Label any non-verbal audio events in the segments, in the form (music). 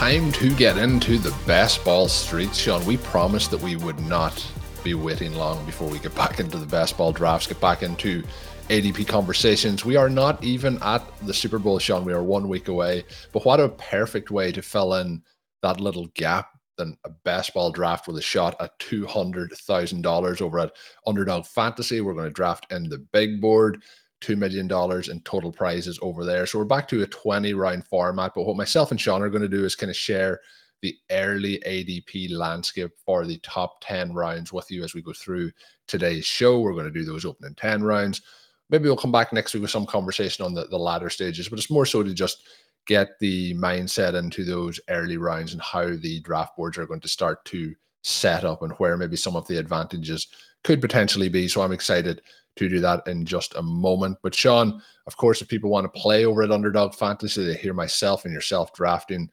Time to get into the best ball streets, Shawn. We promised that we would not be waiting long before we get back into the best ball drafts, get back into ADP conversations. We are not even at the Super Bowl, Shawn. We are one week away. But what a perfect way to fill in that little gap than a best ball draft with a shot at $200,000 over at Underdog Fantasy. We're going to draft in the big board. $2 million in total prizes over there. So we're back to a 20 round format. But what myself and Shawn are going to do is kind of share the early ADP landscape for the top 10 rounds with you as we go through today's show. We're going to do those opening 10 rounds. Maybe we'll come back next week with some conversation on the, the latter stages, but it's more so to just get the mindset into those early rounds and how the draft boards are going to start to set up and where maybe some of the advantages could potentially be. So I'm excited to do that in just a moment. But Shawn, of course, if people want to play over at Underdog Fantasy, they hear myself and yourself drafting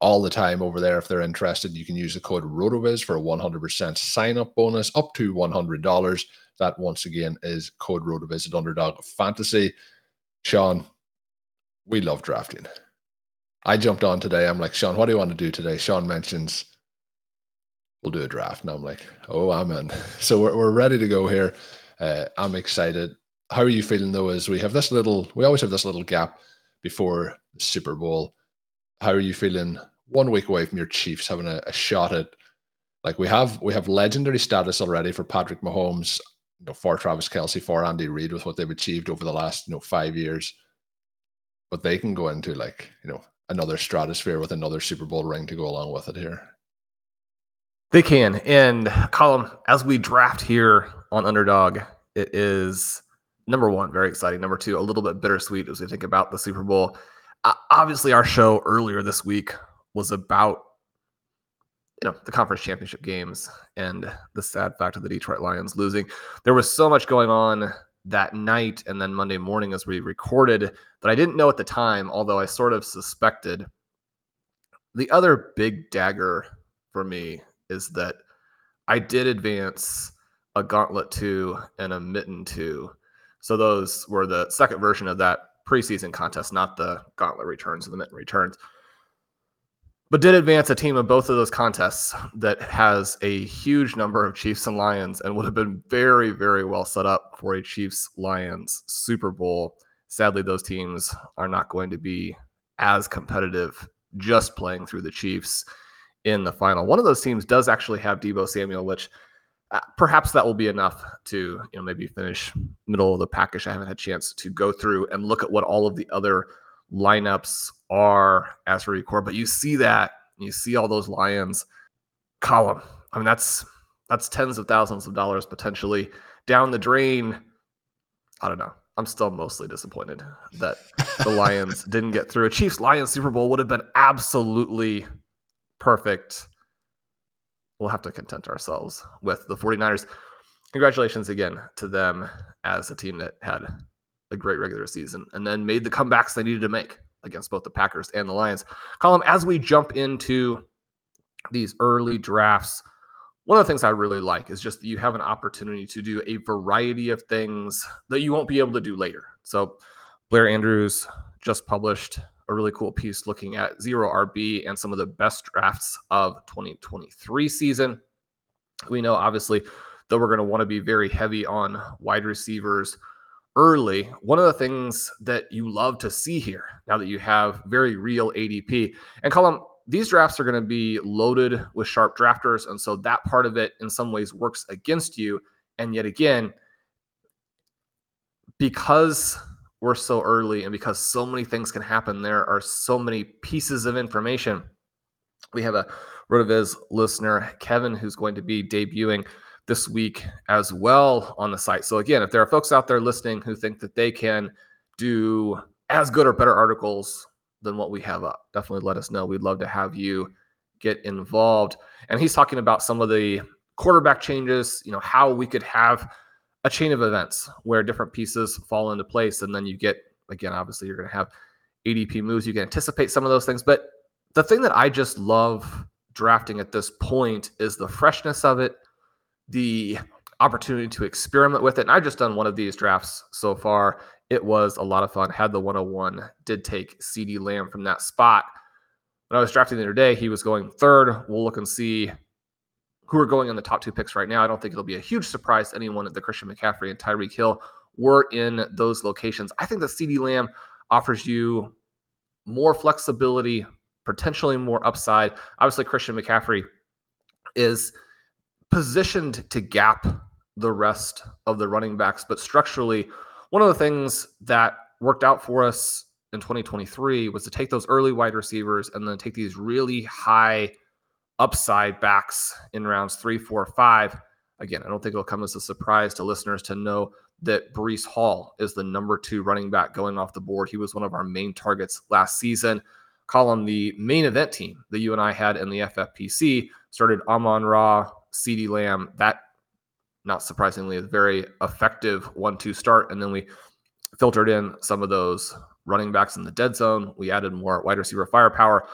all the time over there. If they're interested, you can use the code RotoViz for a 100% sign up bonus up to $100. That once again is code RotoViz at Underdog Fantasy. Shawn, we love drafting. I jumped on today. I'm like, Shawn, what do you want to do today? Shawn mentions we'll do a draft. And I'm like, oh, I'm in. (laughs) So we're, we're ready to go here. Uh, I'm excited. How are you feeling though? As we have this little, we always have this little gap before the Super Bowl. How are you feeling? One week away from your Chiefs having a, a shot at, like we have, we have legendary status already for Patrick Mahomes, you know, for Travis Kelce, for Andy Reid with what they've achieved over the last, you know, five years. But they can go into like, you know, another stratosphere with another Super Bowl ring to go along with it here. They can. And Colm, as we draft here on Underdog, it is number one, very exciting. Number two, a little bit bittersweet as we think about the Super Bowl. Uh, obviously, our show earlier this week was about you know the conference championship games and the sad fact of the Detroit Lions losing. There was so much going on that night and then Monday morning as we recorded that I didn't know at the time, although I sort of suspected. The other big dagger for me is that I did advance a Gauntlet 2 and a Mitten 2. So those were the second version of that preseason contest, not the Gauntlet returns and the Mitten returns. But did advance a team of both of those contests that has a huge number of Chiefs and Lions and would have been very, very well set up for a Chiefs Lions Super Bowl. Sadly, those teams are not going to be as competitive just playing through the Chiefs in the final. One of those teams does actually have Deebo Samuel, which uh, perhaps that will be enough to you know maybe finish middle of the package. I haven't had a chance to go through and look at what all of the other lineups are as we record, but you see that you see all those Lions Colm. I mean that's that's tens of thousands of dollars potentially down the drain. I don't know. I'm still mostly disappointed that the Lions (laughs) didn't get through. A Chiefs Lions Super Bowl would have been absolutely perfect. We'll have to content ourselves with the 49ers. Congratulations again to them as a team that had a great regular season and then made the comebacks they needed to make against both the Packers and the Lions. Colm, as we jump into these early drafts, one of the things I really like is just that you have an opportunity to do a variety of things that you won't be able to do later. So Blair Andrews just published a really cool piece looking at zero RB and some of the best drafts of 2023 season. We know obviously that we're going to want to be very heavy on wide receivers early. One of the things that you love to see here now that you have very real ADP and Colm these drafts are going to be loaded with sharp drafters. And so that part of it, in some ways, works against you. And yet again, because we're so early and because so many things can happen, there are so many pieces of information. We have a RotoViz listener, Kevin, who's going to be debuting this week as well on the site. So, again, if there are folks out there listening who think that they can do as good or better articles than what we have up. Definitely let us know. We'd love to have you get involved. And he's talking about some of the quarterback changes, you know, how we could have a chain of events where different pieces fall into place. And then you get, again, obviously, you're going to have ADP moves. You can anticipate some of those things. But the thing that I just love drafting at this point is the freshness of it, the opportunity to experiment with it. And I've just done one of these drafts so far. It was a lot of fun. Had the 101, did take CeeDee Lamb from that spot. When I was drafting the other day, he was going third. We'll look and see who are going on the top two picks right now. I don't think it'll be a huge surprise to anyone that the Christian McCaffrey and Tyreek Hill were in those locations. I think that CeeDee Lamb offers you more flexibility, potentially more upside. Obviously, Christian McCaffrey is positioned to gap the rest of the running backs, but structurally one of the things that worked out for us in 2023 was to take those early wide receivers and then take these really high upside backs in rounds three, four, five. Again, I don't think it'll come as a surprise to listeners to know that Breece Hall is the number two running back going off the board. He was one of our main targets last season. Colm the main event team that you and I had in the FFPC started Amon Ra, CeeDee Lamb. That not surprisingly, a very effective one two start. And then we filtered in some of those running backs in the dead zone. We added more wide receiver firepower.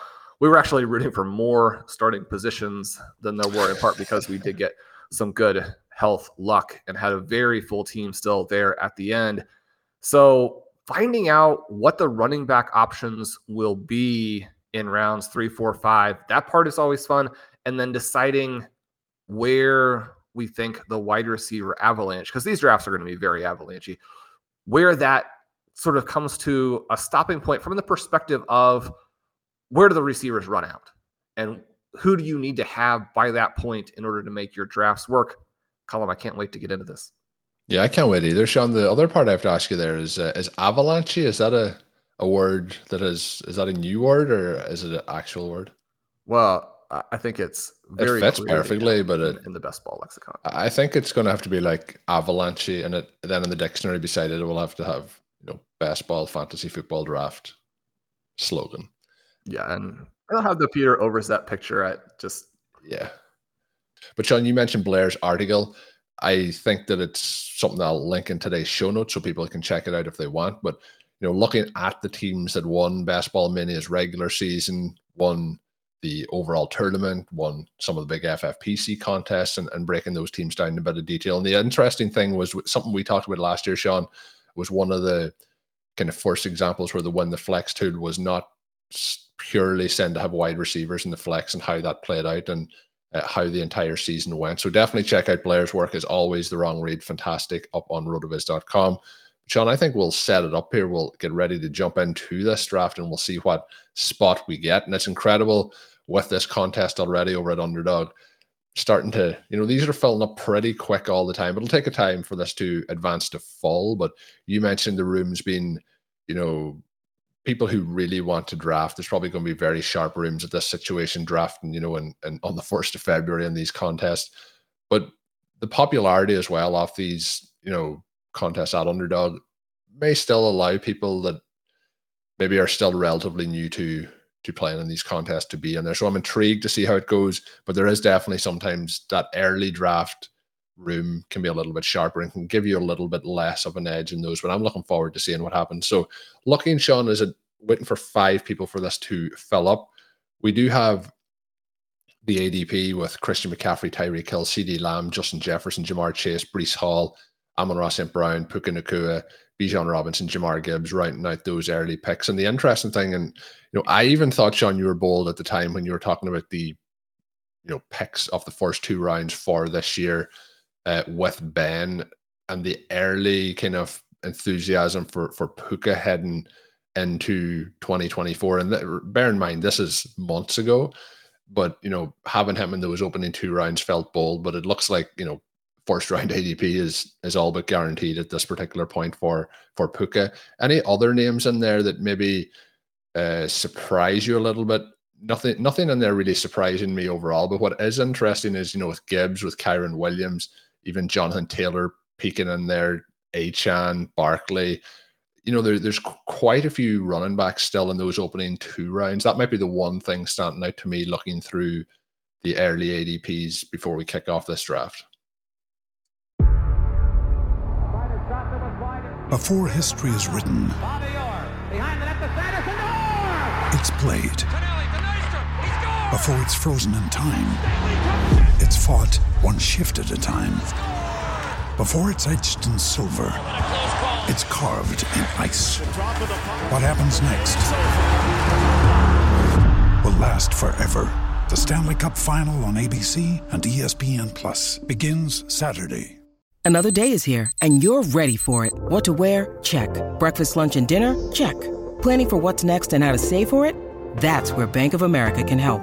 We were actually rooting for more starting positions than there were, in part because we did get some good health luck and had a very full team still there at the end. So finding out what the running back options will be in rounds three, four, five, that part is always fun. And then deciding where we think the wide receiver avalanche, because these drafts are going to be very avalanchy, where that sort of comes to a stopping point from the perspective of where do the receivers run out and who do you need to have by that point in order to make your drafts work? Colm, I can't wait to get into this. Yeah, I can't wait either. Sean, the other part I have to ask you there is uh, is avalanche? Is that a, a word that is is that a new word or is it an actual word? Well, I think it's very it fits perfectly, but it, in the best ball lexicon. I think it's going to have to be like avalanche, and it then in the dictionary beside it, it will have to have you know best ball fantasy football draft slogan. Yeah, and I'll have the Peter Overzet picture at just yeah. But Shawn, you mentioned Blair's article. I think that it's something I'll link in today's show notes so people can check it out if they want. But you know, looking at the teams that won Best Ball Mania's regular season, won the overall tournament, won some of the big FFPC contests, and, and breaking those teams down in a bit of detail. And the interesting thing was something we talked about last year, Shawn, was one of the kind of first examples where the when the flex tool was not purely sent to have wide receivers in the flex and how that played out and uh, how the entire season went. So definitely check out Blair's work. As always, the wrong read, fantastic up on rotoviz.com. Shawn, I think we'll set it up here. We'll get ready to jump into this draft and we'll see what spot we get. And it's incredible with this contest already over at Underdog, starting to, you know, these are filling up pretty quick all the time. It'll take a time for this to advance to fall. But you mentioned the rooms being, you know, people who really want to draft. There's probably going to be very sharp rooms at this situation drafting, you know, and, and on the (laughs) 1st of February in these contests. But the popularity as well of these, you know, contests at Underdog may still allow people that maybe are still relatively new to to playing in these contests to be in there. So I'm intrigued to see how it goes. But there is definitely sometimes that early draft room can be a little bit sharper and can give you a little bit less of an edge in those. But I'm looking forward to seeing what happens. So looking, Shawn, is it waiting for five people for this to fill up? We do have the ADP with Christian McCaffrey, Tyreek Hill, CeeDee Lamb, Justin Jefferson, Ja'Marr Chase, Breece Hall, Amon-Ra St. Brown, Puka Nacua, Bijan Robinson, Jahmyr Gibbs, writing out those early picks. And the interesting thing, and you know, I even thought Shawn, you were bold at the time when you were talking about the you know picks of the first two rounds for this year uh, with Ben and the early kind of enthusiasm for for Puka heading into 2024. And th- bear in mind, this is months ago, but you know, having him in those opening two rounds felt bold. But it looks like you know first round ADP is is all but guaranteed at this particular point for for Puka. Any other names in there that maybe uh, surprise you a little bit? Nothing, nothing in there really surprising me overall. But what is interesting is you know with Gibbs, with Kyren Williams, even Jonathan Taylor peeking in there, Achane, Barkley. You know, there, there's quite a few running backs still in those opening two rounds. That might be the one thing standing out to me looking through the early ADPs before we kick off this draft. Before history is written, it's played. Before it's frozen in time, fought one shift at a time. Before it's etched in silver, it's carved in ice. What happens next will last forever. The Stanley Cup Final on ABC and ESPN Plus begins Saturday. Another day is here, and you're ready for it. What to wear? Check. Breakfast, lunch, and dinner? Check. Planning for what's next and how to save for it? That's where Bank of America can help.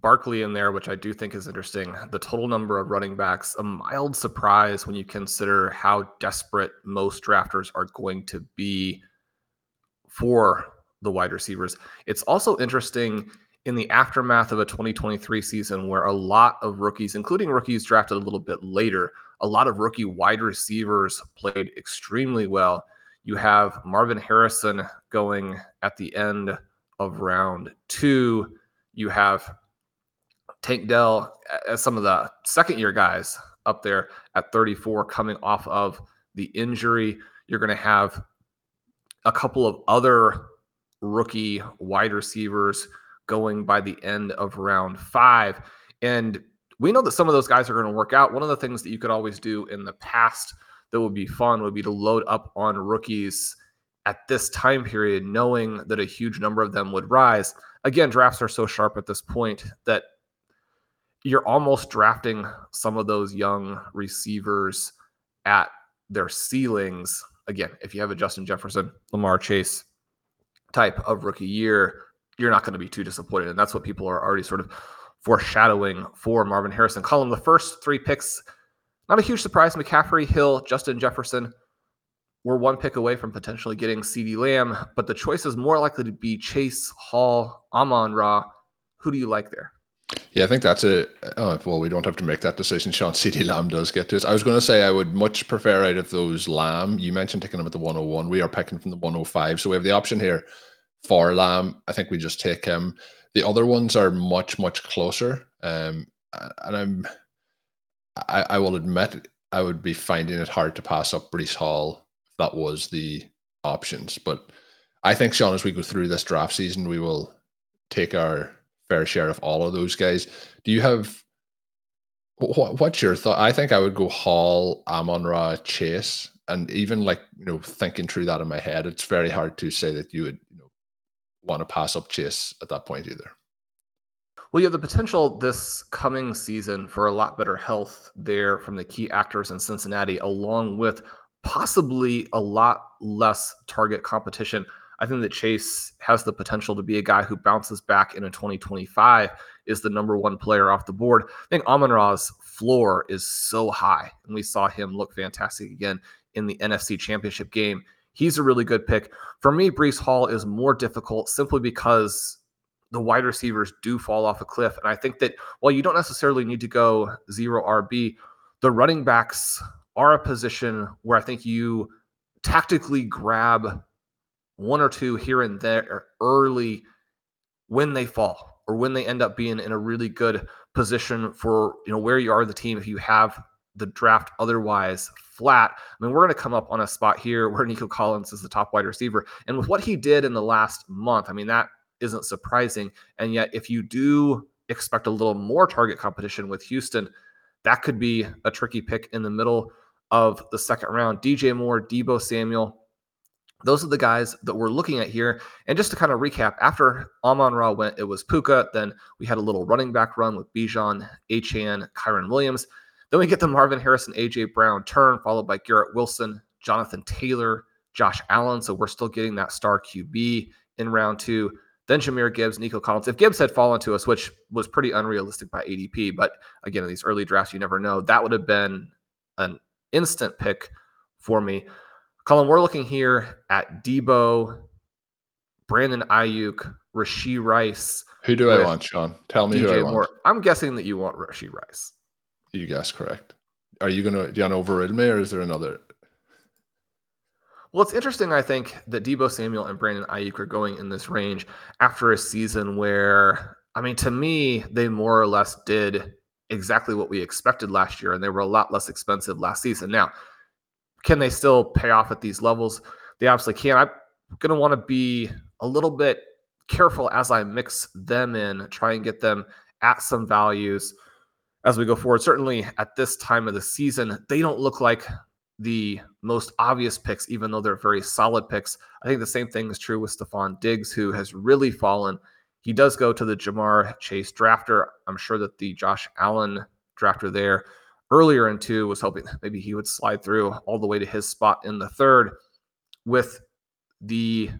Barkley in there, which I do think is interesting. The total number of running backs, a mild surprise when you consider how desperate most drafters are going to be for the wide receivers. It's also interesting in the aftermath of a 2023 season where a lot of rookies, including rookies drafted a little bit later, a lot of rookie wide receivers played extremely well. You have Marvin Harrison going at the end of round two. You have Tank Dell as some of the second year guys up there at 34 coming off of the injury. You're going to have a couple of other rookie wide receivers going by the end of round five. And we know that some of those guys are going to work out. One of the things that you could always do in the past that would be fun would be to load up on rookies at this time period, knowing that a huge number of them would rise. Again, drafts are so sharp at this point that you're almost drafting some of those young receivers at their ceilings. Again, if you have a Justin Jefferson, Ja'Marr Chase type of rookie year, you're not going to be too disappointed. And that's what people are already sort of foreshadowing for Marvin Harrison. Colm, the first three picks, not a huge surprise. McCaffrey, Hill, Justin Jefferson were one pick away from potentially getting CeeDee Lamb, but the choice is more likely to be Chase, Hall, Amon Ra. Who do you like there? Yeah, I think that's a. Oh, well, we don't have to make that decision. Shawn CeeDee Lamb does get to it. I was going to say I would much prefer out of those Lamb. You mentioned taking them at the 101. We are picking from the 105. So we have the option here for Lamb. I think we just take him. The other ones are much, much closer. Um, and I'm, I, I will admit, I would be finding it hard to pass up Breece Hall if that was the options. But I think, Shawn, as we go through this draft season, we will take our fair share of all of those guys. Do you have what, what's your thought? I think I would go Hall, Amon Ra, Chase, and even like you know thinking through that in my head, it's very hard to say that you would you know want to pass up Chase at that point either. Well, you have the potential this coming season for a lot better health there from the key actors in Cincinnati, along with possibly a lot less target competition. I think that Chase has the potential to be a guy who bounces back in a 2025, is the number one player off the board. I think Amon Ra's floor is so high, and we saw him look fantastic again in the NFC Championship game. He's a really good pick. For me, Breece Hall is more difficult simply because the wide receivers do fall off a cliff. And I think that while you don't necessarily need to go zero RB, the running backs are a position where I think you tactically grab one or two here and there early when they fall or when they end up being in a really good position for you know where you are the team if you have the draft otherwise flat. I mean, we're going to come up on a spot here where Nico Collins is the top wide receiver. And with what he did in the last month, I mean, that isn't surprising. And yet, if you do expect a little more target competition with Houston, that could be a tricky pick in the middle of the second round. DJ Moore, Deebo Samuel, those are the guys that we're looking at here. And just to kind of recap, after Amon Ra went, it was Puka. Then we had a little running back run with Bijan, Achane, Kyren Williams. Then we get the Marvin Harrison, AJ Brown turn, followed by Garrett Wilson, Jonathan Taylor, Josh Allen. So we're still getting that star QB in round two. Then Jahmyr Gibbs, Nico Collins. If Gibbs had fallen to us, which was pretty unrealistic by ADP, but again, in these early drafts, you never know. That would have been an instant pick for me. Colm, we're looking here at Deebo, Brandon Aiyuk, Rashee Rice. Who do I want, Shawn? Tell me DJ who I want. Moore. I'm guessing that you want Rashee Rice. You guess correct. Are you going to, do you want to override me or is there another? Well, it's interesting, I think, that Deebo Samuel and Brandon Aiyuk are going in this range after a season where, I mean, to me, they more or less did exactly what we expected last year, and they were a lot less expensive last season. Now, can they still pay off at these levels? They obviously can. I'm going to want to be a little bit careful as I mix them in, try and get them at some values as we go forward. Certainly at this time of the season, they don't look like the most obvious picks, even though they're very solid picks. I think the same thing is true with Stefon Diggs, who has really fallen. He does go to the Ja'Marr Chase drafter. I'm sure that the Josh Allen drafter there earlier in two was hoping maybe he would slide through all the way to his spot in the third. With the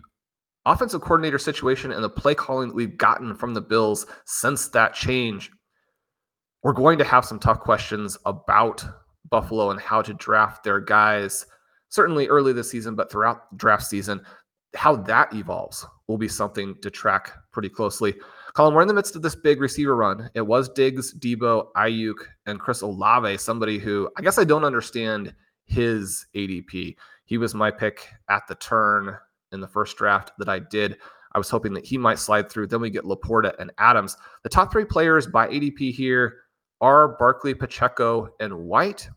offensive coordinator situation and the play calling that we've gotten from the Bills since that change, we're going to have some tough questions about Buffalo and how to draft their guys, certainly early this season, but throughout draft season. How that evolves will be something to track pretty closely. Colm, we're in the midst of this big receiver run. It was Diggs, Deebo, Aiyuk, and Chris Olave, somebody who I guess I don't understand his ADP. He was my pick at the turn in the first draft that I did. I was hoping that he might slide through. Then we get Laporta and Adams. The top three players by ADP here are Barkley, Pacheco, and White.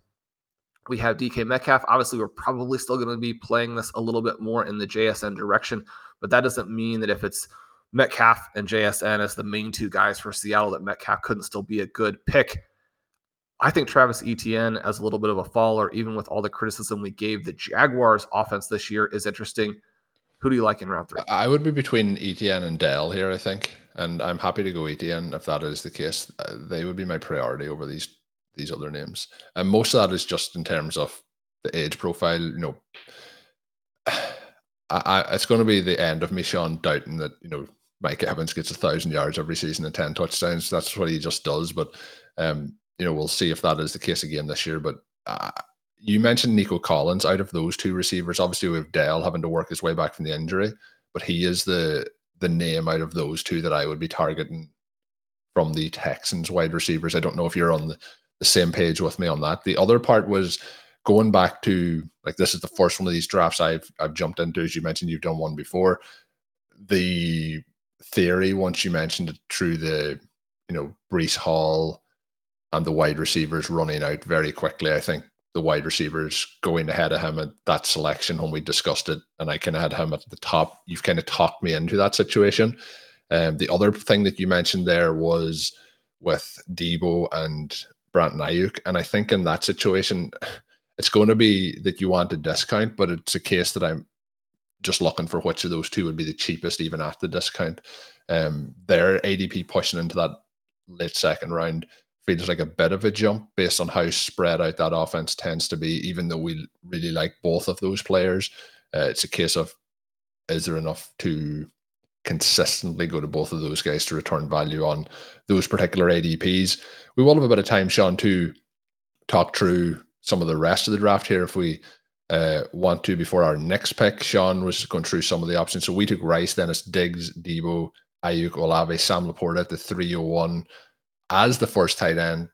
We have DK Metcalf. Obviously, we're probably still going to be playing this a little bit more in the JSN direction, but that doesn't mean that if it's Metcalf and JSN as the main two guys for Seattle, that Metcalf couldn't still be a good pick. I think Travis Etienne as a little bit of a faller, even with all the criticism we gave the Jaguars offense this year, is interesting. Who do you like in round three? I would be between Etienne and Dell here, I think and I'm happy to go Etienne if that is the case. Uh, they would be my priority over these these other names, and most of that is just in terms of the age profile. You know, (sighs) I, I, it's going to be the end of me, Shawn, doubting that you know Mike Evans gets a thousand yards every season and ten touchdowns. That's what he just does. But um, you know, we'll see if that is the case again this year. But uh, you mentioned Nico Collins. Out of those two receivers, obviously have Dell having to work his way back from the injury, but he is the the name out of those two that I would be targeting from the Texans wide receivers. I don't know if you're on the, the same page with me on that. The other part was going back to like this is the first one of these drafts I've I've jumped into. As you mentioned, you've done one before. The theory once you mentioned it through the you know Breece Hall and the wide receivers running out very quickly. I think the wide receivers going ahead of him at that selection when we discussed it, and I kind of had him at the top. You've kind of talked me into that situation. Um, the other thing that you mentioned there was with Deebo and Brandon Aiyuk, and I think in that situation, (sighs) it's going to be that you want a discount, but it's a case that I'm just looking for which of those two would be the cheapest, even at the discount. Um, their ADP pushing into that late second round feels like a bit of a jump based on how spread out that offense tends to be. Even though we really like both of those players, uh, it's a case of is there enough to consistently go to both of those guys to return value on those particular ADPs. We will have a bit of time, Shawn, to talk through some of the rest of the draft here if we uh, want to before our next pick. Shawn was going through some of the options. So we took Rice, Dennis Diggs, Deebo, Aiyuk, Olave, Sam Laporta at the 301 as the first tight end,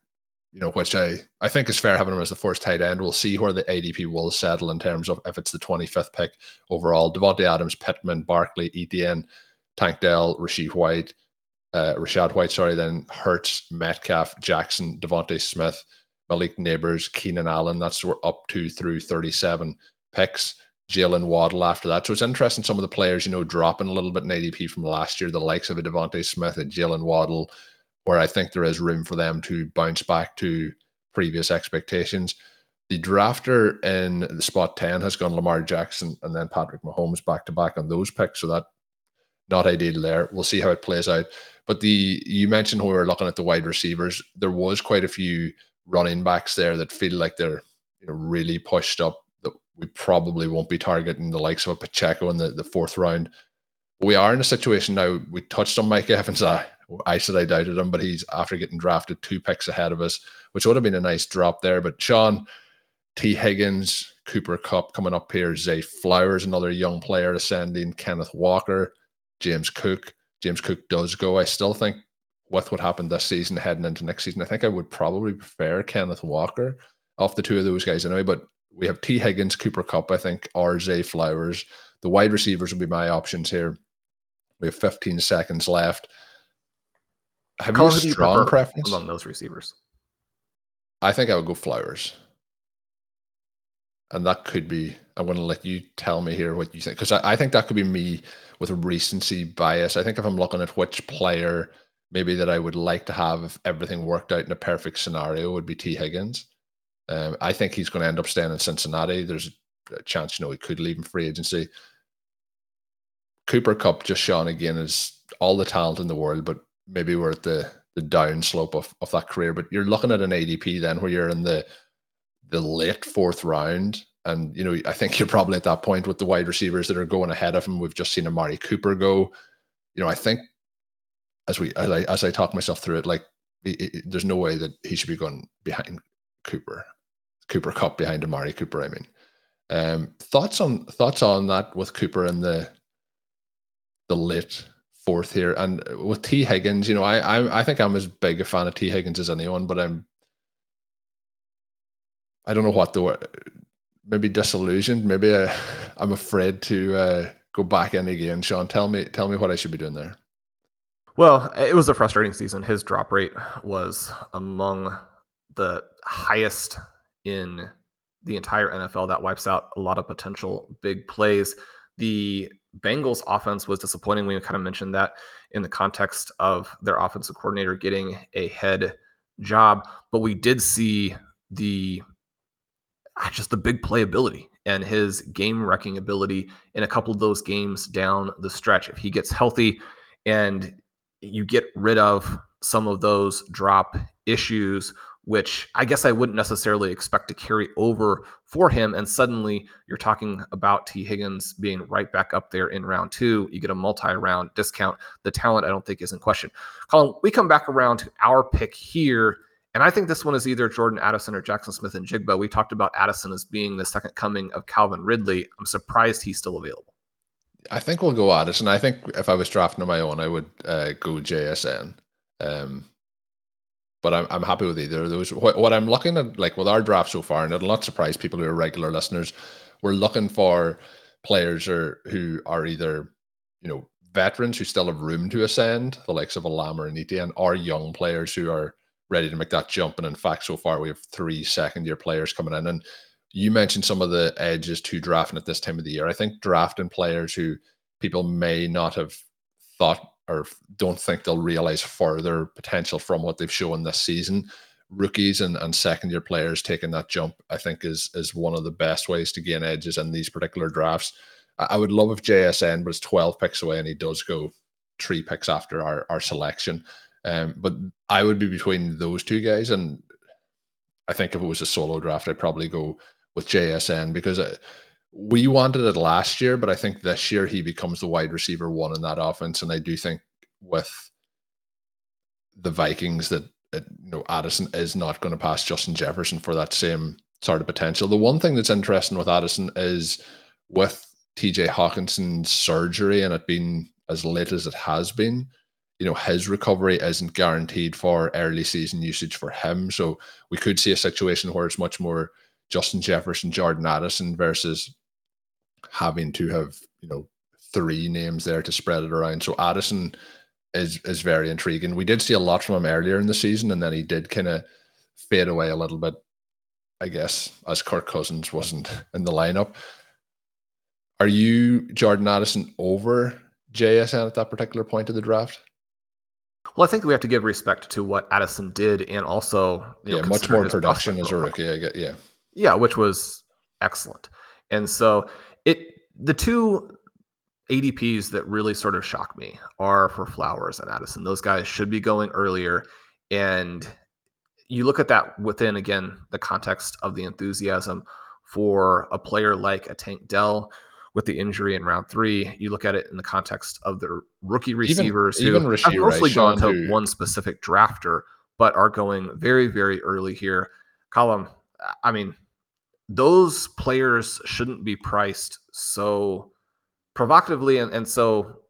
you know, which I, I think is fair having him as the first tight end. We'll see where the ADP will settle in terms of if it's the 25th pick overall. Davante Adams, Pittman, Barkley, Etienne, Tank Dell, Rashid White, uh, Rachaad White, sorry, then Hurts, Metcalf, Jackson, DeVonta Smith, Malik Nabers, Keenan Allen. That's up to through 37 picks. Jaylen Waddle after that. So it's interesting some of the players, you know, dropping a little bit in ADP from last year, the likes of a DeVonta Smith and Jaylen Waddle, where I think there is room for them to bounce back to previous expectations. The drafter in the spot 10 has gone Lamar Jackson and then Patrick Mahomes back to back on those picks. So that not ideal there. We'll see how it plays out. But the you mentioned when we were looking at the wide receivers, there was quite a few running backs there that feel like they're you know really pushed up that we probably won't be targeting the likes of a Pacheco in the, the fourth round. We are in a situation now. We touched on Mike Evans. I, I said I doubted him, but he's after getting drafted two picks ahead of us, which would have been a nice drop there. But Shawn, Tee Higgins, Cooper Kupp coming up here, Zay Flowers, another young player ascending, Kenneth Walker, James Cook. James Cook does go. I still think with what happened this season heading into next season, I think I would probably prefer Kenneth Walker off the two of those guys anyway. But we have Tee Higgins, Cooper Kupp, I think, RJ Flowers. The wide receivers would be my options here. We have 15 seconds left. Have you a strong preference among those receivers? I think I would go Flowers. And that could be, I'm going to let you tell me here what you think. Because I, I think that could be me with a recency bias. I think if I'm looking at which player maybe that I would like to have if everything worked out in a perfect scenario would be Tee Higgins. Um, I think he's going to end up staying in Cincinnati. There's a chance, you know, he could leave in free agency. Cooper Kupp just shone again is all the talent in the world, but maybe we're at the the down slope of, of that career. But you're looking at an ADP then where you're in the the late fourth round. And you know, I think (laughs) you're probably at that point with the wide receivers that are going ahead of him. We've just seen Amari Cooper go. You know, I think as we as I as I talk myself through it, like it, it, there's no way that he should be going behind Cooper, Cooper Kupp behind Amari Cooper. I mean, um, thoughts on thoughts on that with Cooper in the the late fourth here, and with Tee Higgins. You know, I I I think I'm as big a fan of Tee Higgins as anyone, but I'm I don't know what the maybe disillusioned. Maybe I, uh, (laughs) I'm afraid to uh, go back in again. Shawn, tell me tell me what I should be doing there. Well, it was a frustrating season. His drop rate was among the highest in the entire NFL. That wipes out a lot of potential big plays. The Bengals offense was disappointing. We kind of mentioned that in the context of their offensive coordinator getting a head job, but we did see the ah, just the big playability and his game wrecking ability in a couple of those games down the stretch. If he gets healthy and you get rid of some of those drop issues, which I guess I wouldn't necessarily expect to carry over for him. And suddenly you're talking about Tee Higgins being right back up there in round two. You get a multi round discount. The talent, I don't think, is in question. Colm, we come back around to our pick here. And I think this one is either Jordan Addison or Jaxon Smith-Njigba. We talked about Addison as being the second coming of Calvin Ridley. I'm surprised he's still available. I think we'll go Addison. I think if I was drafting on my own, I would uh, go JSN. Um, but I'm, I'm happy with either of those. What, what I'm looking at, like with our draft so far, and it'll not surprise people who are regular listeners, we're looking for players or who are either, you know, veterans who still have room to ascend, the likes of a Lamar and Etienne, or young players who are ready to make that jump. And in fact, so far we have three second year players coming in. And you mentioned some of the edges to drafting at this time of the year. I think drafting players who people may not have thought or don't think they'll realize further potential from what they've shown this season. Rookies and, and second year players taking that jump, I think, is is one of the best ways to gain edges in these particular drafts. I, would love if JSN was 12 picks away and he does go three picks after our, our selection. Um, but I would be between those two guys. And I think if it was a solo draft, I'd probably go with JSN because uh, we wanted it last year, but I think this year he becomes the wide receiver one in that offense, and I do think with the Vikings that it, you know Addison is not going to pass Justin Jefferson for that same sort of potential. The one thing that's interesting with Addison is with T.J. Hockenson's surgery and it being as late as it has been, you know, his recovery isn't guaranteed for early season usage for him. So we could see a situation where it's much more Justin Jefferson, Jordan Addison versus having to have, you know, three names there to spread it around. So Addison is is very intriguing. We did see a lot from him earlier in the season, and then he did kind of fade away a little bit, I guess, as Kirk Cousins wasn't (laughs) in the lineup. Are you Jordan Addison over JSN at that particular point of the draft? Well, I think we have to give respect to what Addison did, and also yeah, know, much more production as a rookie. I get yeah, yeah, which was excellent. And so it the two ADPs that really sort of shock me are for Flowers and Addison. Those guys should be going earlier. And you look at that within, again, the context of the enthusiasm for a player like a Tank Dell with the injury in round three. You look at it in the context of the rookie receivers even, who even have mostly gone to who... one specific drafter, but are going very, very early here. Colm, I mean, those players shouldn't be priced so provocatively and, and so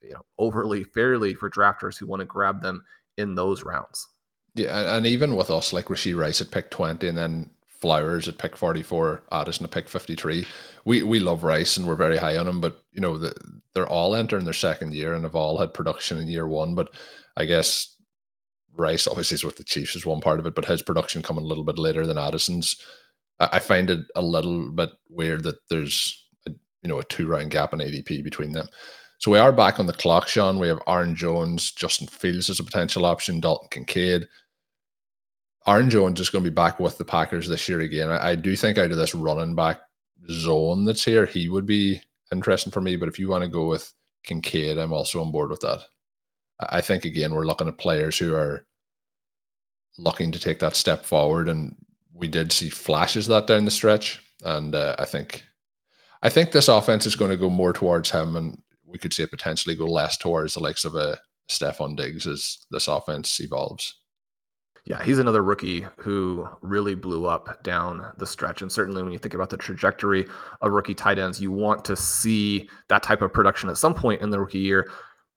you know overly fairly for drafters who want to grab them in those rounds. Yeah, and even with us, like Rashee Rice at pick 20 and then Flowers at pick 44, Addison at pick 53. We we love Rice and we're very high on him, but you know, the, they're all entering their second year and have all had production in year one. But I guess Rice obviously is with the Chiefs is one part of it, but his production coming a little bit later than Addison's. I, find it a little bit weird that there's you know a two round gap in ADP between them. So we are back on the clock, Shawn. We have Aaron Jones, Justin Fields as a potential option, Dalton Kincaid. Aaron Jones is going to be back with the Packers this year again. I, I do think out of this running back zone that's here, he would be interesting for me. But if you want to go with Kincaid, I'm also on board with that. I think again we're looking at players who are looking to take that step forward, and we did see flashes that down the stretch. And uh, I think I think this offense is going to go more towards him, and we could see it potentially go less towards the likes of a Stefon Diggs as this offense evolves. Yeah, he's another rookie who really blew up down the stretch. And certainly when you think about the trajectory of rookie tight ends, you want to see that type of production at some point in the rookie year.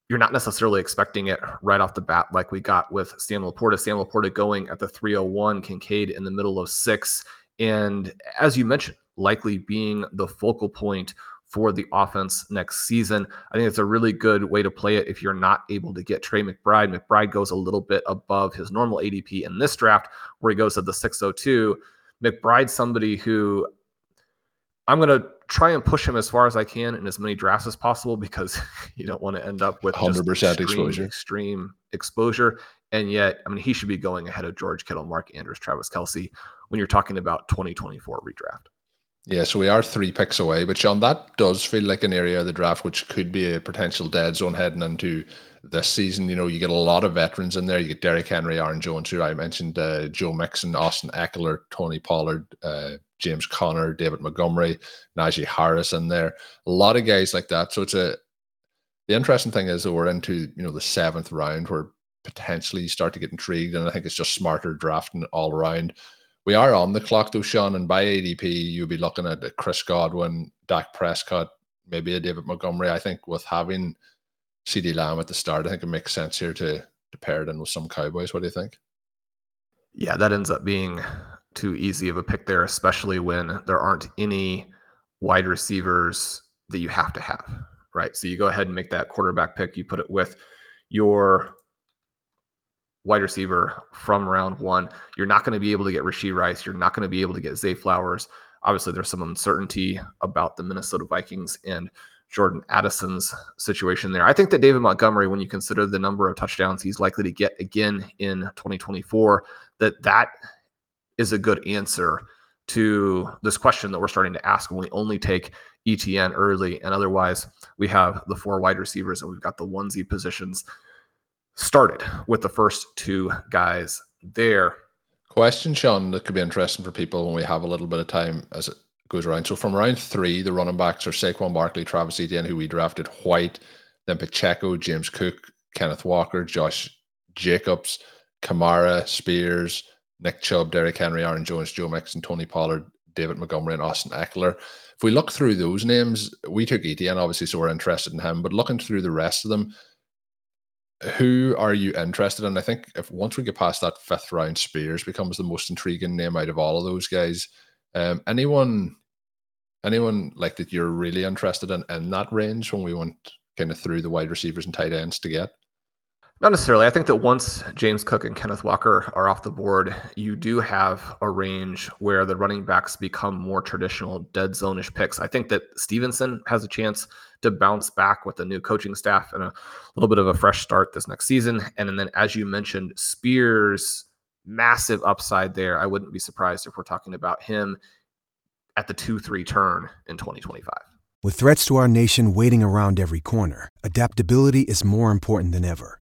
You're not necessarily expecting it right off the bat, like we got with Sam LaPorta. Sam LaPorta going at the 301, Kincaid in the middle of six. And as you mentioned, likely being the focal point for the offense next season. I think it's a really good way to play it if you're not able to get Trey McBride. McBride goes a little bit above his normal ADP in this draft, where he goes at the 602. McBride's somebody who I'm going to try and push him as far as I can in as many drafts as possible because (laughs) you don't want to end up with 100% extreme, exposure. Extreme exposure. And yet, I mean, he should be going ahead of George Kittle, Mark Andrews, Travis Kelce when you're talking about 2024 redraft. Yeah, so we are three picks away. But Shawn, that does feel like an area of the draft which could be a potential dead zone heading into this season. You know, you get a lot of veterans in there. You get Derrick Henry, Aaron Jones, who I mentioned, uh, Joe Mixon, Austin Ekeler, Tony Pollard, uh, James Conner, David Montgomery, Najee Harris in there. A lot of guys like that. So it's a the interesting thing is that we're into you know the seventh round where potentially you start to get intrigued, and I think it's just smarter drafting all around we are on the clock though, Shawn, and by ADP, you'll be looking at Chris Godwin, Dak Prescott, maybe a David Montgomery. I think with having CeeDee Lamb at the start, I think it makes sense here to, to pair it in with some Cowboys. What do you think? Yeah, that ends up being too easy of a pick there, especially when there aren't any wide receivers that you have to have, right? So you go ahead and make that quarterback pick, you put it with your wide receiver from round one. You're not going to be able to get Rashee Rice. You're not going to be able to get Zay Flowers. Obviously, there's some uncertainty about the Minnesota Vikings and Jordan Addison's situation there. I think that David Montgomery, when you consider the number of touchdowns he's likely to get again in 2024, that that is a good answer to this question that we're starting to ask when we only take Etienne early and otherwise we have the four wide receivers and we've got the onesie positions started with the first two guys there. Question, Shawn, that could be interesting for people when we have a little bit of time as it goes around. So from round three, the running backs are Saquon Barkley, Travis Etienne, who we drafted, White, then Pacheco, James Cook, Kenneth Walker, Josh Jacobs, Kamara, Spears, Nick Chubb, Derrick Henry, Aaron Jones, Joe Mixon, Tony Pollard, David Montgomery, and Austin Ekeler. If we look through those names, we took Etienne, obviously, so we're interested in him. But looking through the rest of them, who are you interested in? I think if once we get past that fifth round, Spears becomes the most intriguing name out of all of those guys. Um, anyone, anyone like that you're really interested in in that range when we went kind of through the wide receivers and tight ends to get? Not necessarily. I think that once James Cook and Kenneth Walker are off the board, you do have a range where the running backs become more traditional dead zone-ish picks. I think that Stevenson has a chance to bounce back with a new coaching staff and a little bit of a fresh start this next season. And then, as you mentioned, Spears, massive upside there. I wouldn't be surprised if we're talking about him at the 2 3 turn in 2025. With threats to our nation waiting around every corner, adaptability is more important than ever.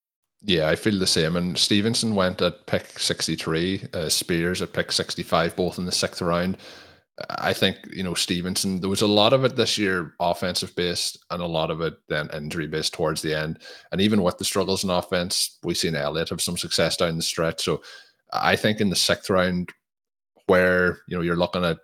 Yeah, I feel the same. And Stevenson went at pick 63, uh, Spears at pick 65, both in the sixth round. I think, you know, Stevenson, there was a lot of it this year offensive based and a lot of it then injury based towards the end. And even with the struggles in offense, we've seen Elliott have some success down the stretch. So I think in the sixth round, where, you know, you're looking at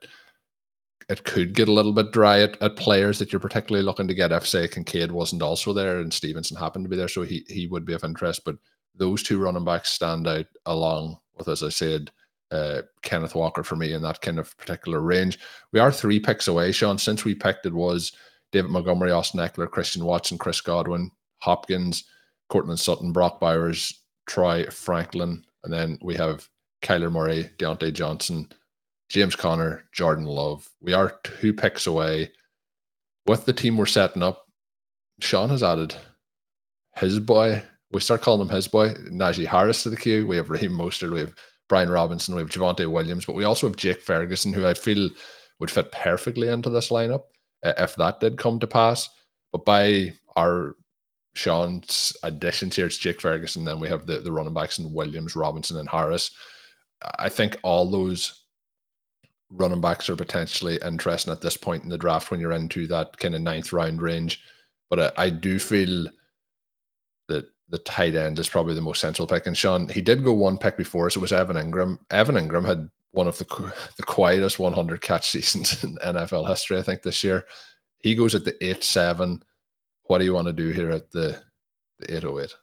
it could get a little bit dry at, at players that you're particularly looking to get. If say Kincaid wasn't also there and Stevenson happened to be there, so he he would be of interest. But those two running backs stand out along with, as I said, uh, Kenneth Walker for me in that kind of particular range. We are three picks away, Shawn. Since we picked it was David Montgomery, Austin Ekeler, Christian Watson, Chris Godwin, Hopkins, Courtland Sutton, Brock Bowers, Troy Franklin, and then we have Kyler Murray, Diontae Johnson, James Conner, Jordan Love. We are two picks away. With the team we're setting up, Shawn has added his boy. We start calling him his boy, Najee Harris to the queue. We have Raheem Mostert, we have Brian Robinson, we have Javonte Williams, but we also have Jake Ferguson, who I feel would fit perfectly into this lineup uh, if that did come to pass. But by our Shawn's additions here, it's Jake Ferguson. Then we have the, the running backs and Williams, Robinson, and Harris. I think all those running backs are potentially interesting at this point in the draft when you're into that kind of ninth round range. But I, I do feel that the tight end is probably the most central pick. And Shawn, he did go one pick before, so it was Evan Engram. Evan Engram had one of the the quietest 100 catch (laughs) seasons in NFL history, I think, this year. He goes at the eight seven. What do you want to do here at the the 808?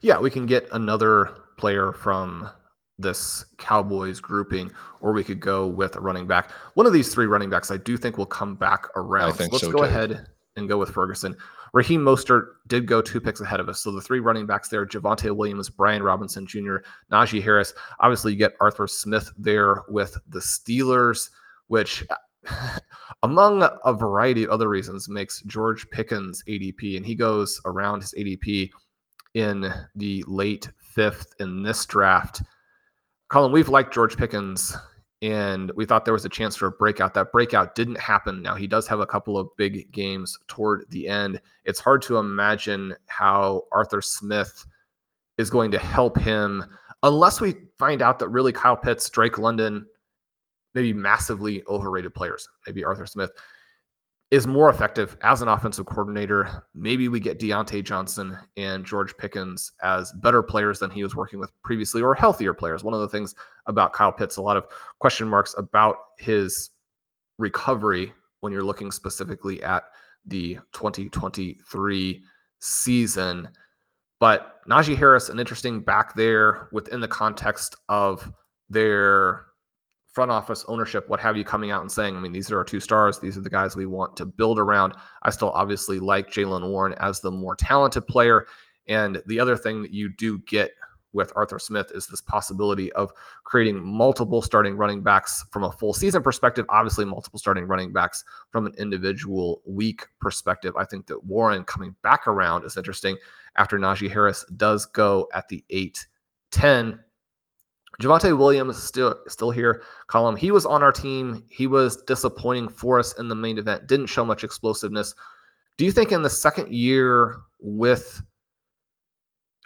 Yeah, we can get another player from this Cowboys grouping, or we could go with a running back. One of these three running backs, I do think will come back around. So let's so go too. ahead and go with Ferguson. Raheem Mostert did go two picks ahead of us. So the three running backs there, Javonte Williams, Brian Robinson Jr., Najee Harris. Obviously, you get Arthur Smith there with the Steelers, which (laughs) among a variety of other reasons makes George Pickens ADP, and he goes around his ADP in the late fifth in this draft. Colm, we've liked George Pickens and we thought there was a chance for a breakout. That breakout didn't happen. Now he does have a couple of big games toward the end. It's hard to imagine how Arthur Smith is going to help him unless we find out that really Kyle Pitts, Drake London, maybe massively overrated players, maybe Arthur Smith is more effective as an offensive coordinator. Maybe we get Diontae Johnson and George Pickens as better players than he was working with previously or healthier players. One of the things about Kyle Pitts, a lot of question marks about his recovery when you're looking specifically at the 2023 season. But Najee Harris, an interesting back there within the context of their front office ownership, what have you, coming out and saying, I mean, these are our two stars. These are the guys we want to build around. I still obviously like Jaylen Warren as the more talented player. And the other thing that you do get with Arthur Smith is this possibility of creating multiple starting running backs from a full season perspective, obviously, multiple starting running backs from an individual week perspective. I think that Warren coming back around is interesting after Najee Harris does go at the 8 10. Javonte Williams still still here. Colm. He was on our team. He was disappointing for us in the main event. Didn't show much explosiveness. Do you think in the second year with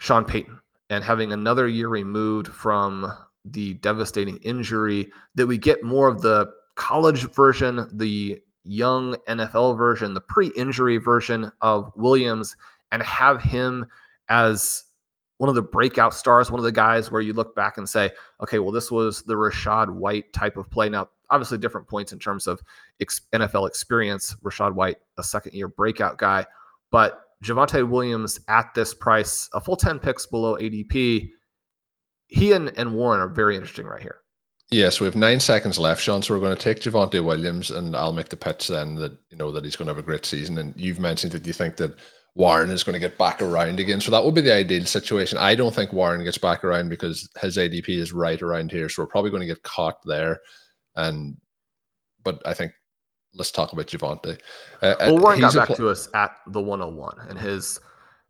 Sean Payton and having another year removed from the devastating injury that we get more of the college version, the young NFL version, the pre-injury version of Williams, and have him as one of the breakout stars, one of the guys where you look back and say, okay, well, this was the Rachaad White type of play. Now, obviously, different points in terms of NFL experience. Rachaad White, a second year breakout guy, but Javonte Williams at this price, a full 10 picks below ADP, he and, and Warren are very interesting right here. Yes, we have nine seconds left, Shawn. So we're going to take Javonte Williams, and I'll make the pitch then that you know that he's going to have a great season. And you've mentioned that you think that Warren is going to get back around again. So that would be the ideal situation. I don't think Warren gets back around because his ADP is right around here. So we're probably going to get caught there. And but I think let's talk about Javonte. Uh, uh well, Warren got back pl- to us at the 101, and his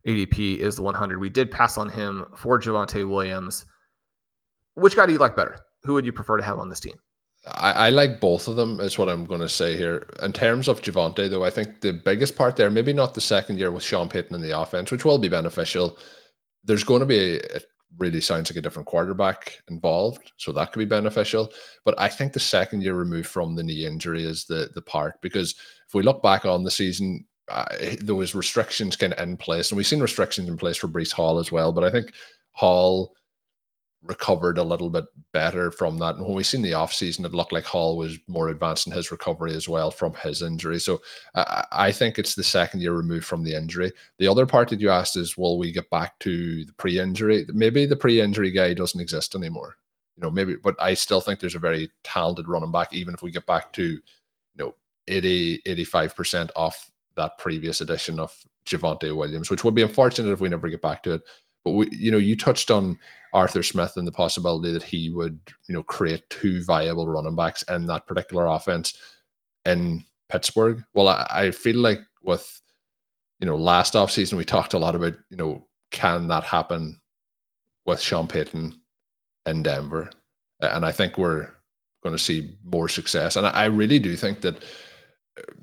ADP is the 100. We did pass on him for Javonte Williams. Which guy do you like better? Who would you prefer to have on this team? I, I, like both of them, is what I'm going to say here. In terms of Javonte, though, I think the biggest part there, maybe not the second year with Sean Payton in the offense, which will be beneficial. There's going to be, it really sounds like a different quarterback involved, so that could be beneficial. But I think the second year removed from the knee injury is the the part because if we look back on the season, uh, there was restrictions kind of in place, and we've seen restrictions in place for Breece Hall as well. But I think Hall recovered a little bit better from that. And when we seen the offseason, it looked like Hall was more advanced in his recovery as well from his injury. So uh, I think it's the second year removed from the injury. The other part that you asked is, will we get back to the pre-injury? Maybe the pre-injury guy doesn't exist anymore. You know, maybe, but I still think there's a very talented running back, even if we get back to, you know, 80, 85% off that previous edition of Javonte Williams, which would be unfortunate if we never get back to it. But we, you know, you touched on Arthur Smith and the possibility that he would, you know, create two viable running backs in that particular offense in Pittsburgh. Well, I, I feel like with, you know, last offseason we talked a lot about, you know, can that happen with Sean Payton in Denver? And I think we're going to see more success. And I really do think that uh,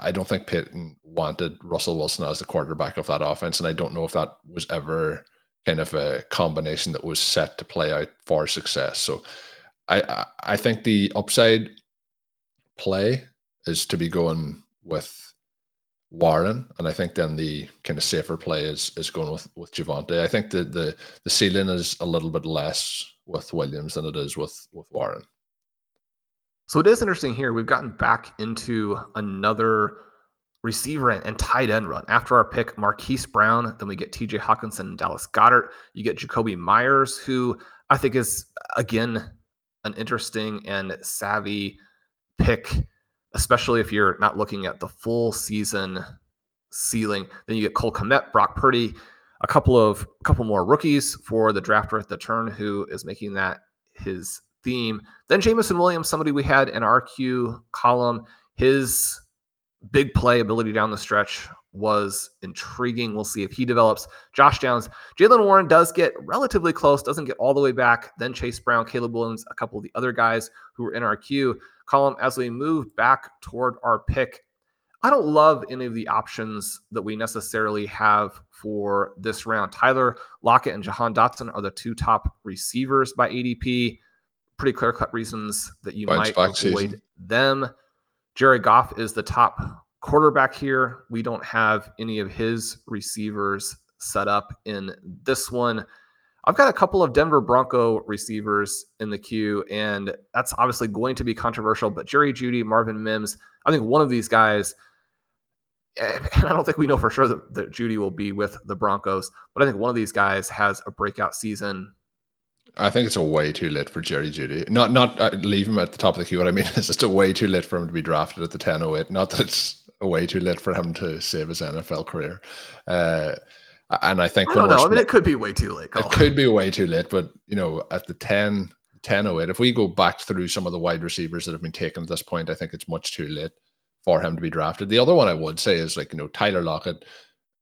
I don't think Payton wanted Russell Wilson as the quarterback of that offense, and I don't know if that was ever kind of a combination that was set to play out for success. So, I I think the upside play is to be going with Warren, and I think then the kind of safer play is is going with with Javonte. I think the the the ceiling is a little bit less with Williams than it is with with Warren. So it is interesting here. We've gotten back into another receiver and, tight end run. After our pick, Marquise Brown, then we get TJ Hockenson and Dallas Goedert. You get Jakobi Meyers, who I think is, again, an interesting and savvy pick, especially if you're not looking at the full season ceiling. Then you get Cole Kmet, Brock Purdy, a couple of a couple more rookies for the drafter at the turn who is making that his theme. Then Jameson Williams, somebody we had in our Q column, his big play ability down the stretch was intriguing. We'll see if he develops. Josh Downs, Jaylen Warren does get relatively close, doesn't get all the way back. Then Chase Brown, Caleb Williams, a couple of the other guys who were in our queue column as we move back toward our pick. I don't love any of the options that we necessarily have for this round. Tyler Lockett and Jahan Dotson are the two top receivers by ADP pretty clear cut reasons that you might avoid season. them. Jared Goff is the top quarterback here. We don't have any of his receivers set up in this one. I've got a couple of Denver Bronco receivers in the queue, and that's obviously going to be controversial. But Jerry Jeudy, Marvin Mims, I think one of these guys, eh, (laughs) and I don't think we know for sure that, that Jeudy will be with the Broncos, but I think one of these guys has a breakout season I think it's a way too late for Jerry Jeudy. Not not uh, leave him at the top of the queue. What I mean is (laughs) it's a way too late for him to be drafted at the 1008. Not that it's a way too late for him to save his NFL career. Uh, And I think I don't know. I mean, it could be way too late. It could be way too late, but you know, at the 10, 10 08, if we go back through some of the wide receivers that have been taken at this point, I think it's much too late for him to be drafted. The other one I would say is like, you know, Tyler Lockett,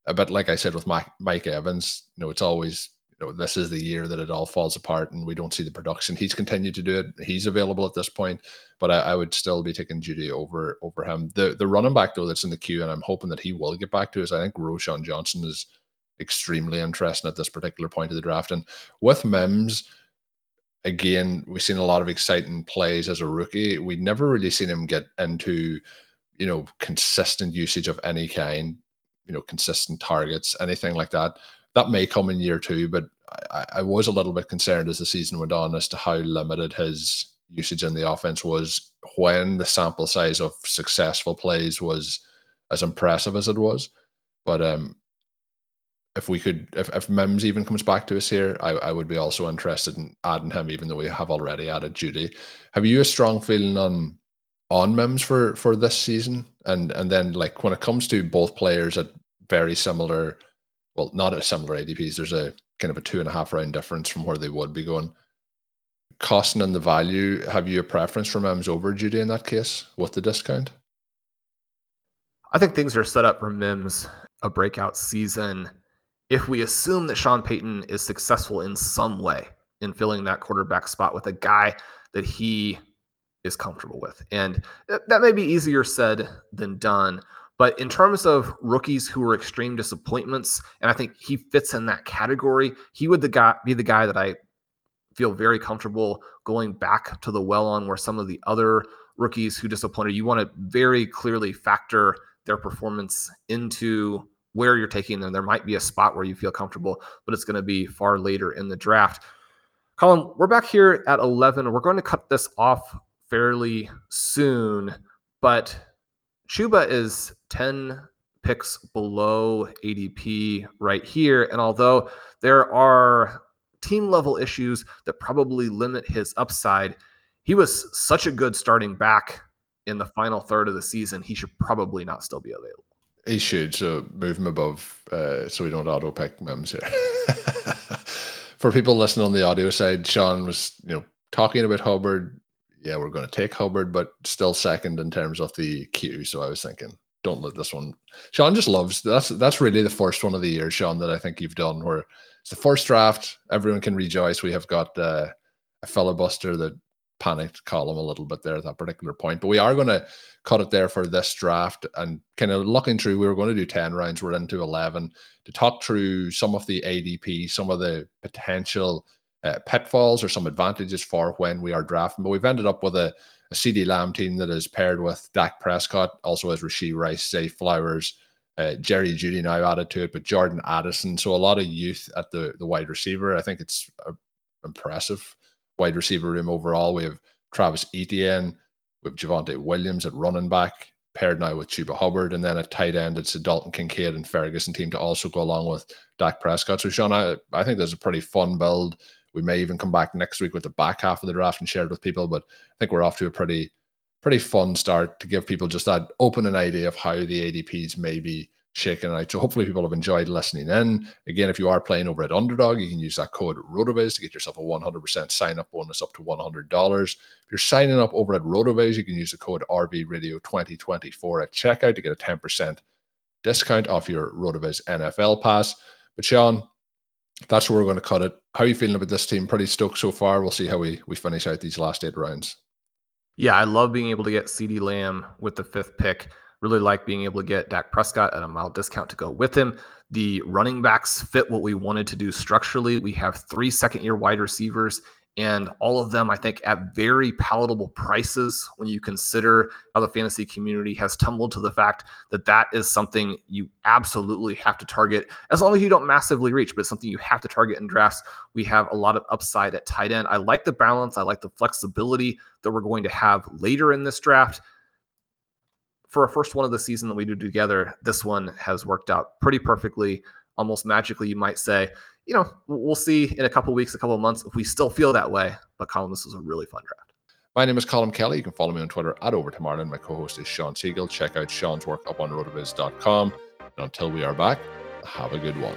a bit like I said with Mike, Mike Evans, you know, it's always this is the year that it all falls apart and we don't see the production. He's continued to do it. He's available at this point, but I, I, would still be taking Jeudy over over him. The the running back though that's in the queue, and I'm hoping that he will get back to is I think Roschon Johnson is extremely interesting at this particular point of the draft. And with Mims, again, we've seen a lot of exciting plays as a rookie. We'd never really seen him get into, you know, consistent usage of any kind, you know, consistent targets, anything like that that may come in year two, but I, I, was a little bit concerned as the season went on as to how limited his usage in the offense was when the sample size of successful plays was as impressive as it was. But um, if we could, if, if Mims even comes back to us here, I, I would be also interested in adding him, even though we have already added Jeudy. Have you a strong feeling on on Mims for for this season? And and then like when it comes to both players at very similar well, not at similar ADPs. There's a kind of a two and a half round difference from where they would be going. Costing and the value, have you a preference for Mims over Jeudy in that case with the discount? I think things are set up for Mims a breakout season if we assume that Sean Payton is successful in some way in filling that quarterback spot with a guy that he is comfortable with. And that may be easier said than done. But in terms of rookies who are extreme disappointments, and I think he fits in that category, he would the guy be the guy that I feel very comfortable going back to the well on where some of the other rookies who disappointed, you want to very clearly factor their performance into where you're taking them. There might be a spot where you feel comfortable, but it's going to be far later in the draft. Colm, we're back here at 11. We're going to cut this off fairly soon, but Chuba is 10 picks below ADP right here. And although there are team level issues that probably limit his upside, he was such a good starting back in the final third of the season. He should probably not still be available. He should. So move him above uh, so we don't auto pick Mims (laughs) here. For people listening on the audio side, Shawn was, you know, talking about Hubbard, yeah, we're going to take Hubbard, but still second in terms of the queue. So I was thinking, don't let this one. Shawn just loves that's that's really the first one of the year, Sean, that I think you've done where it's the first draft. Everyone can rejoice. We have got uh, a filibuster that panicked Colm a little bit there at that particular point, but we are going to cut it there for this draft and kind of looking through. We were going to do ten rounds. We're into eleven to talk through some of the ADP, some of the potential uh, pitfalls or some advantages for when we are drafting. But we've ended up with a, a CeeDee Lamb team that is paired with Dak Prescott, also has Rashee Rice, Zay Flowers, uh, Jerry Jeudy now added to it, but Jordan Addison. So a lot of youth at the, the wide receiver. I think it's a, impressive wide receiver room overall. We have Travis Etienne, we have Javonte Williams at running back, paired now with Chuba Hubbard, and then at tight end, it's a Dalton Kincaid and Ferguson team to also go along with Dak Prescott. So, Shawn, I, I think there's a pretty fun build. We may even come back next week with the back half of the draft and share it with people. But I think we're off to a pretty, pretty fun start to give people just that open an idea of how the ADPs may be shaken out. So hopefully people have enjoyed listening in. Again, if you are playing over at Underdog, you can use that code RotoViz to get yourself a 100% sign up bonus up to $100. If you're signing up over at RotoViz, you can use the code RVRadio2024 at checkout to get a 10% discount off your RotoViz NFL pass. But Shawn, that's where we're going to cut it. How are you feeling about this team? Pretty stoked so far. We'll see how we we finish out these last eight rounds. Yeah, I love being able to get CeeDee Lamb with the fifth pick. Really like being able to get Dak Prescott at a mild discount to go with him. The running backs fit what we wanted to do structurally. We have three second year wide receivers and all of them i think at very palatable prices when you consider how the fantasy community has tumbled to the fact that that is something you absolutely have to target as long as you don't massively reach but it's something you have to target in drafts. We have a lot of upside at tight end. I like the balance. I like the flexibility that we're going to have later in this draft. For a first one of the season that we do together this one has worked out pretty perfectly almost magically you might say you know, we'll see in a couple weeks, a couple months if we still feel that way. But Colm, this was a really fun draft. My name is Colm Kelly. You can follow me on Twitter at OvertimeIreland. My co-host is Shawn Siegele. Check out Shawn's work up on rotoviz.com. And until we are back, have a good one.